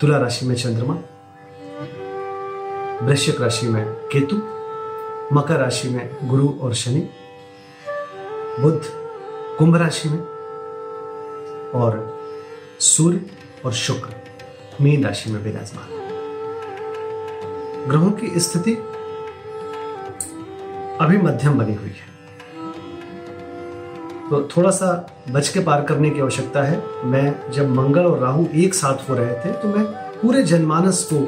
तुला राशि में चंद्रमा, वृश्चिक राशि में केतु, मकर राशि में गुरु और शनि, बुध कुंभ राशि में और सूर्य और शुक्र मीन राशि में विराजमान ग्रहों की स्थिति अभी मध्यम बनी हुई है। तो थोड़ा सा बच के पार करने की आवश्यकता है। मैं जब मंगल और राहु एक साथ हो रहे थे तो मैं पूरे जनमानस को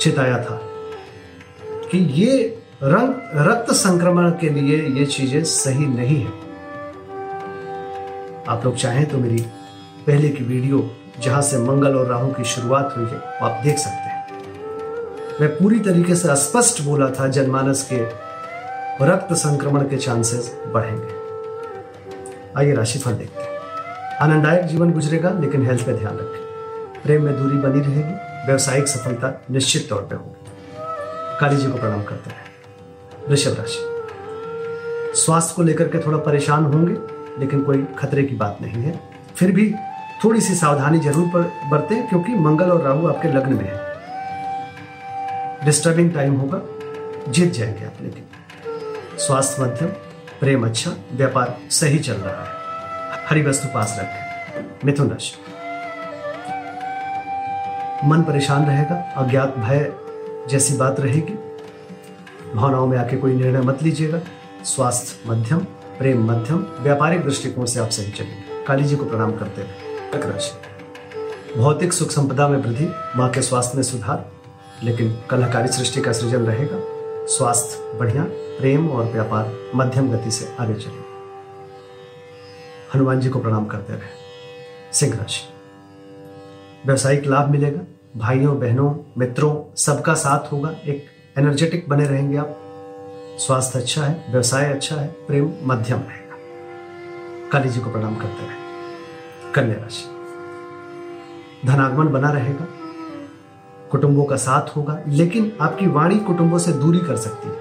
चिताया था कि ये रंग, रक्त संक्रमण के लिए ये चीज़ें सही नहीं है। आप लोग चाहें तो मेरी पहले की वीडियो जहाँ से मंगल और राहु की शुरुआत हुई है वो आप देख सकते हैं। मैं पूरी तरीके से स्पष्ट बोला था, जनमानस के रक्त संक्रमण के चांसेस बढ़ेंगे। आइए राशिफल देखते हैं। आनंददायक जीवन गुजरेगा, लेकिन हेल्थ पे ध्यान रखें। प्रेम में दूरी बनी रहेगी, व्यवसायिक सफलता निश्चित तौर पे होगी। काली जी को प्रणाम करते हैं। वृषभ राशि। स्वास्थ्य को लेकर के थोड़ा परेशान होंगे, लेकिन कोई खतरे की बात नहीं है। फिर भी थोड़ी सी सावधानी ज़रूर बरतें, क्योंकि मंगल और राहु आपके लग्न में है। डिस्टर्बिंग टाइम होगा, जीत जाएँगे आप लेकिन। स्वास्थ्य मध्यम प्रेम अच्छा व्यापार सही चल रहा है। हरी वस्तु पास रखें। मिथुन राशि। मन परेशान रहेगा, अज्ञात भय जैसी बात रहेगी। भावनाओं में आके कोई निर्णय मत लीजिएगा। स्वास्थ्य मध्यम, प्रेम मध्यम, व्यापारिक दृष्टिकोण से आप सही चलेंगे। काली जी को प्रणाम करते रहे राशि। भौतिक सुख संपदा में वृद्धि, माँ के स्वास्थ्य में सुधार, लेकिन कलाकारी सृष्टि का सृजन रहेगा। स्वास्थ्य, बढ़िया, प्रेम और व्यापार मध्यम गति से आगे चले। हनुमान जी को प्रणाम करते रहे। सिंह राशि। व्यवसायिक लाभ मिलेगा। भाइयों, बहनों, मित्रों, सबका साथ होगा। एक एनर्जेटिक बने रहेंगे आप। स्वास्थ्य अच्छा है, व्यवसाय अच्छा है, प्रेम मध्यम रहेगा। काली जी को प्रणाम करते रहे। कन्या राशि। धनागमन बना रहेगा। कुटुंबों का साथ होगा, लेकिन आपकी वाणी कुटुंबों से दूरी कर सकती है।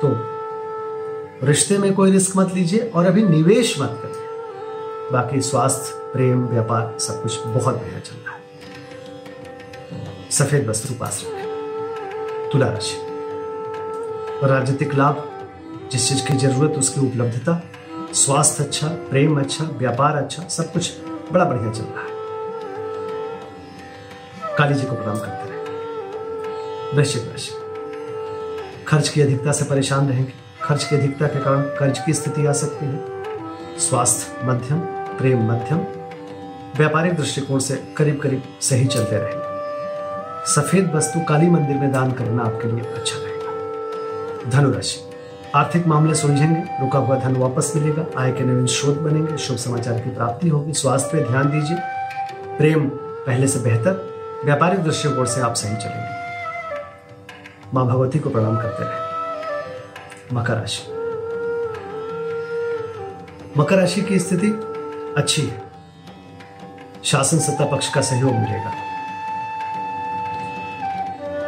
तो रिश्ते में कोई रिस्क मत लीजिए और अभी निवेश मत करिए। बाकी स्वास्थ्य, प्रेम, व्यापार, सब कुछ बहुत बढ़िया चल रहा है। सफ़ेद वस्त्र पास रखें। तुला राशि। राजनीतिक लाभ, जिस चीज़ की ज़रूरत, उसकी उपलब्धता, स्वास्थ्य अच्छा प्रेम अच्छा व्यापार अच्छा सब कुछ बड़ा बढ़िया चल रहा है। काली जी को प्रणाम करते रहे। वृश्चिक राशि खर्च की अधिकता से परेशान रहेंगे। खर्च की अधिकता के कारण कर्ज की स्थिति आ सकती है। स्वास्थ्य मध्यम, प्रेम मध्यम, व्यापारिक दृष्टिकोण से करीब करीब सही चलते रहेंगे। सफ़ेद वस्तु काली मंदिर में दान करना आपके लिए अच्छा रहेगा। धनुराशि। आर्थिक मामले सुलझेंगे, रुका हुआ धन वापस मिलेगा, आय के नवीन स्रोत बनेंगे, शुभ समाचार की प्राप्ति होगी, स्वास्थ्य पे ध्यान दीजिए। प्रेम पहले से बेहतर, व्यापारिक दृष्टिकोण से आप सही चलेंगे। माँ भगवती को प्रणाम करते रहे। मकर राशि। मकर राशि की स्थिति अच्छी है। शासन सत्ता पक्ष का सहयोग मिलेगा।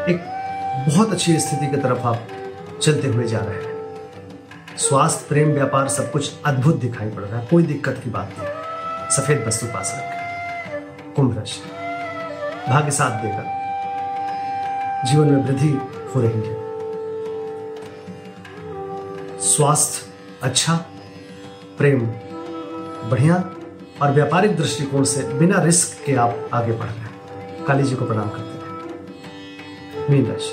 एक बहुत अच्छी स्थिति की तरफ़ आप चलते हुए जा रहे हैं। स्वास्थ्य, प्रेम, व्यापार सब कुछ अद्भुत दिखाई पड़ रहा है। कोई दिक्कत की बात नहीं। सफ़ेद वस्तु पास रखें। कुंभ राशि। भाग्य साथ देगा। जीवन में वृद्धि हो रही है। स्वास्थ्य अच्छा प्रेम, बढ़िया और व्यापारिक दृष्टिकोण से बिना रिस्क के आप आगे बढ़ रहे हैं। काली जी को प्रणाम करते हैं। मीन राशि,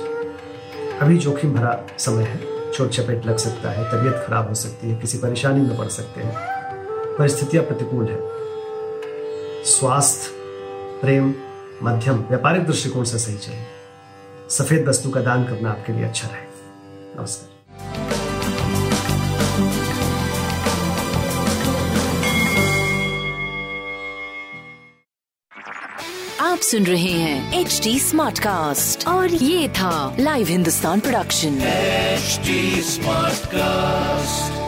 अभी जोखिम भरा समय है। चोट चपेट लग सकता है, तबीयत खराब हो सकती है, किसी परेशानी में पड़ सकते हैं। परिस्थितियाँ प्रतिकूल है। स्वास्थ्य, प्रेम, मध्यम, व्यापारिक दृष्टिकोण से सही चाहिए सफ़ेद वस्तु का दान करना आपके लिए अच्छा रहेगा नमस्कार। आप सुन रहे हैं एच डी स्मार्ट कास्ट और ये था live Hindustan production smart Smartcast.